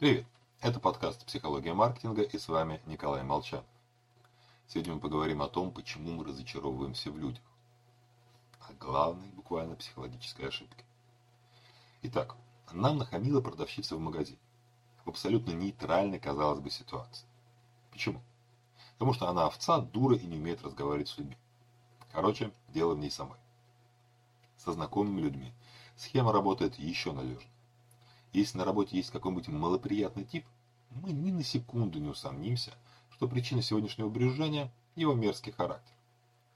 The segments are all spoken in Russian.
Привет! Это подкаст «Психология маркетинга» и с вами Николай Молчан. Сегодня мы поговорим о том, почему мы разочаровываемся в людях. О главной, буквально, психологической ошибке. Итак, нам нахамила продавщица в магазине. В абсолютно нейтральной, казалось бы, ситуации. Почему? Потому что она овца, дура и не умеет разговаривать с людьми. Короче, дело в ней самой. Со знакомыми людьми схема работает еще надежнее. Если на работе есть какой-нибудь малоприятный тип, мы ни на секунду не усомнимся, что причина сегодняшнего брюзжания – его мерзкий характер,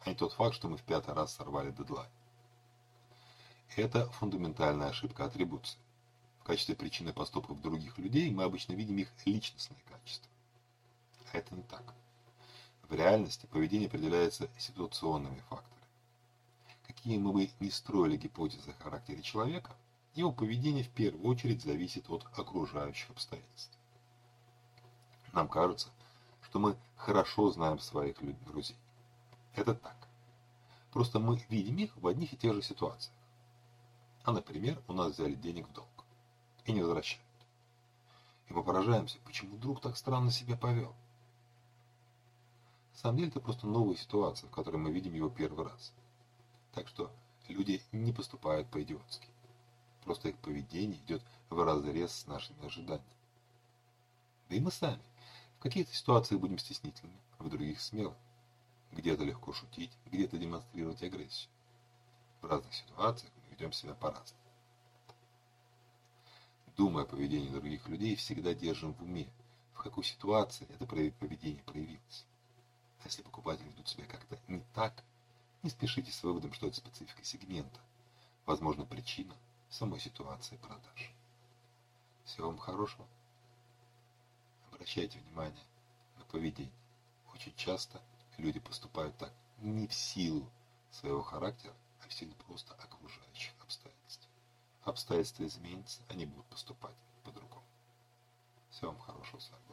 а не тот факт, что мы в пятый раз сорвали дедлайн. Это фундаментальная ошибка атрибуции. В качестве причины поступков других людей мы обычно видим их личностные качества. А это не так. В реальности поведение определяется ситуационными факторами. Какие мы бы ни строили гипотезы о характере человека, его поведение в первую очередь зависит от окружающих обстоятельств. Нам кажется, что мы хорошо знаем своих друзей. Это так. Просто мы видим их в одних и тех же ситуациях. А, например, у нас взяли денег в долг и не возвращают. И мы поражаемся, почему друг так странно себя повел. На самом деле это просто новая ситуация, в которой мы видим его первый раз. Так что люди не поступают по-идиотски. Просто их поведение идет в разрез с нашими ожиданиями. Да и мы сами. В каких-то ситуациях будем стеснительны, в других смелы. Где-то легко шутить, где-то демонстрировать агрессию. В разных ситуациях мы ведем себя по-разному. Думая о поведении других людей, всегда держим в уме, в какой ситуации это поведение проявилось. А если покупатели ведут себя как-то не так, не спешите с выводом, что это специфика сегмента. Возможно, причина самой ситуации продаж. Всего вам хорошего. Обращайте внимание на поведение. Очень часто люди поступают так не в силу своего характера, а в силу просто окружающих обстоятельств. Обстоятельства изменятся, они будут поступать по-другому. Всего вам хорошего, с вами